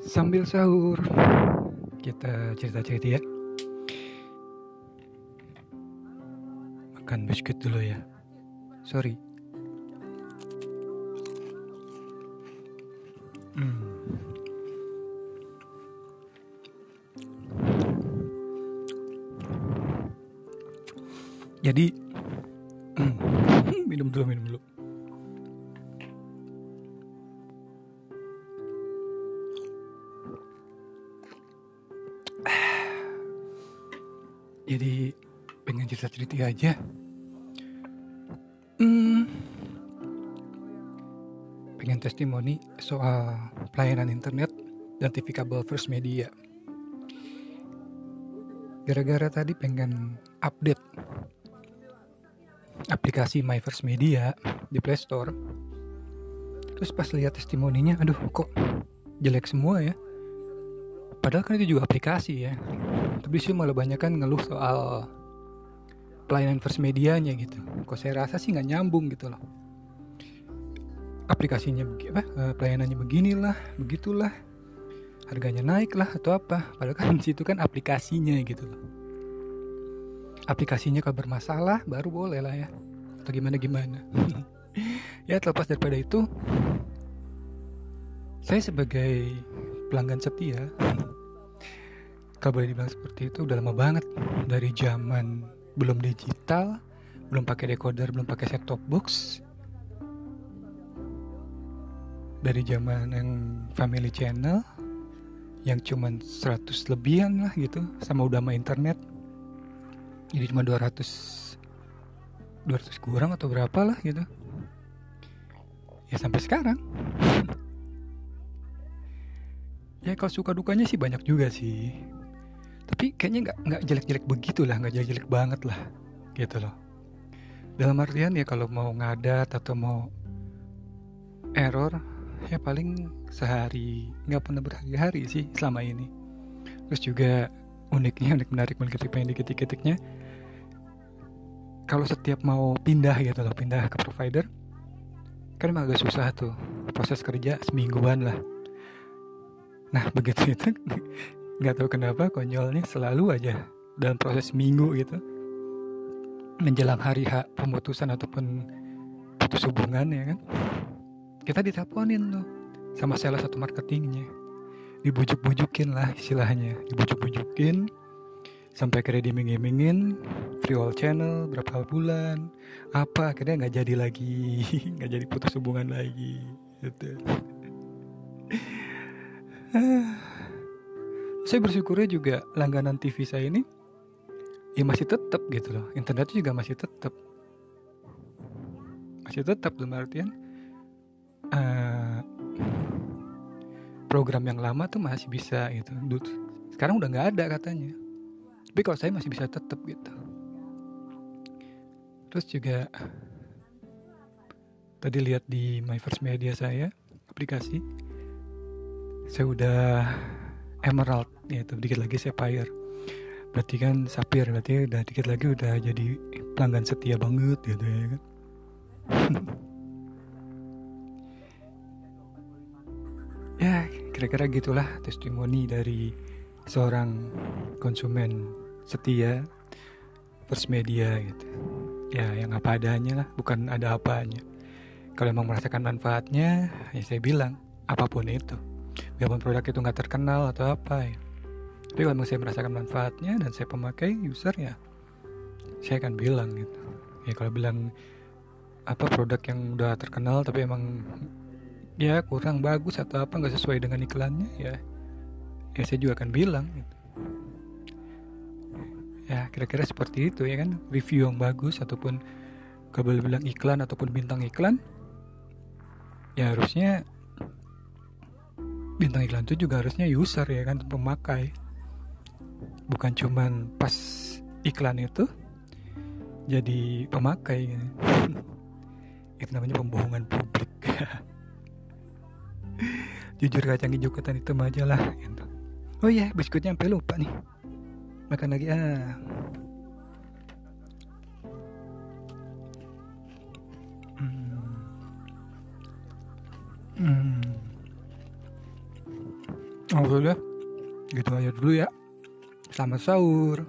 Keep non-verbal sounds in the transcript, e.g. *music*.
Sambil sahur kita cerita-cerita ya. Makan biskuit dulu ya. Sorry. Hmm. Jadi *laughs* minum dulu minum dulu. Jadi pengen cerita-cerita aja. Hmm, pengen testimoni soal pelayanan internet dan TV kabel First Media. Gara-gara tadi pengen update aplikasi My First Media di Play Store. Terus pas lihat testimoninya, aduh kok jelek semua ya. Padahal kan itu juga aplikasi ya. Tapi sih malah banyak kan ngeluh soal pelayanan first medianya gitu. Kok saya rasa sih nggak nyambung gitu loh. Aplikasinya apa? eh, Pelayanannya beginilah, begitulah. Harganya naik lah atau apa. Padahal kan situ kan aplikasinya gitu loh. Aplikasinya kalau bermasalah baru boleh lah ya. Atau gimana gimana. *laughs* ya terlepas daripada itu, saya sebagai pelanggan setia kalau boleh dibilang seperti itu udah lama banget. Dari zaman belum digital belum pakai decoder belum pakai set top box. Dari zaman yang family channel yang cuman 100 lebihan lah gitu sama udah sama internet. Jadi cuma 200 200 kurang atau berapa lah gitu. Ya sampai sekarang. Ya kalau suka dukanya sih banyak juga sih tapi kayaknya nggak nggak jelek-jelek begitu lah nggak jelek-jelek banget lah gitu loh. Dalam artian ya kalau mau ngadat atau mau error ya paling sehari nggak pernah berhari-hari sih selama ini. Terus juga uniknya unik menarik menarik pengen diketik-ketiknya kalau setiap mau pindah gitu loh pindah ke provider kan emang agak susah tuh proses kerja semingguan lah. Nah begitu itu nggak tahu kenapa konyolnya selalu aja dalam proses minggu gitu. Menjelang hari H pemutusan ataupun putus hubungan ya kan? Kita diteleponin tuh sama salah satu marketingnya. Dibujuk-bujukin lah istilahnya. Dibujuk-bujukin sampai akhirnya dimingin-mingin free all channel berapa bulan apa akhirnya nggak jadi lagi *laughs* nggak jadi putus hubungan lagi gitu *laughs* saya bersyukurnya juga langganan TV saya ini ya masih tetap gitu loh. Internetnya juga masih tetap masih tetap dalam artian uh, program yang lama tuh masih bisa gitu. Sekarang udah nggak ada katanya. Tapi kalau saya masih bisa tetap gitu. Terus juga tadi lihat di My First Media saya aplikasi saya udah emerald. Ya itu dikit lagi sapphire. Berarti kan sapphire berarti udah dikit lagi udah jadi pelanggan setia banget gitu ya kan. *laughs* Ya kira-kira gitulah testimoni dari seorang konsumen setia first media gitu. Ya yang apa adanya lah bukan ada apanya. Kalau emang merasakan manfaatnya ya saya bilang apa pun itu biarpun produk itu nggak terkenal atau apa ya tapi kalau saya merasakan manfaatnya dan saya pemakai user ya saya akan bilang gitu ya kalau bilang apa produk yang udah terkenal tapi emang ya kurang bagus atau apa nggak sesuai dengan iklannya ya ya saya juga akan bilang gitu. ya kira-kira seperti itu ya kan review yang bagus ataupun kalau bilang iklan ataupun bintang iklan ya harusnya bintang iklan itu juga harusnya user ya kan pemakai bukan cuman pas iklan itu jadi pemakai gitu. *laughs* itu namanya pembohongan publik *laughs* jujur kacang hijau ketan hitam aja lah gitu. oh iya biskuitnya sampai lupa nih makan lagi ah hmm. Hmm. Udah gitu aja dulu ya. Selamat sahur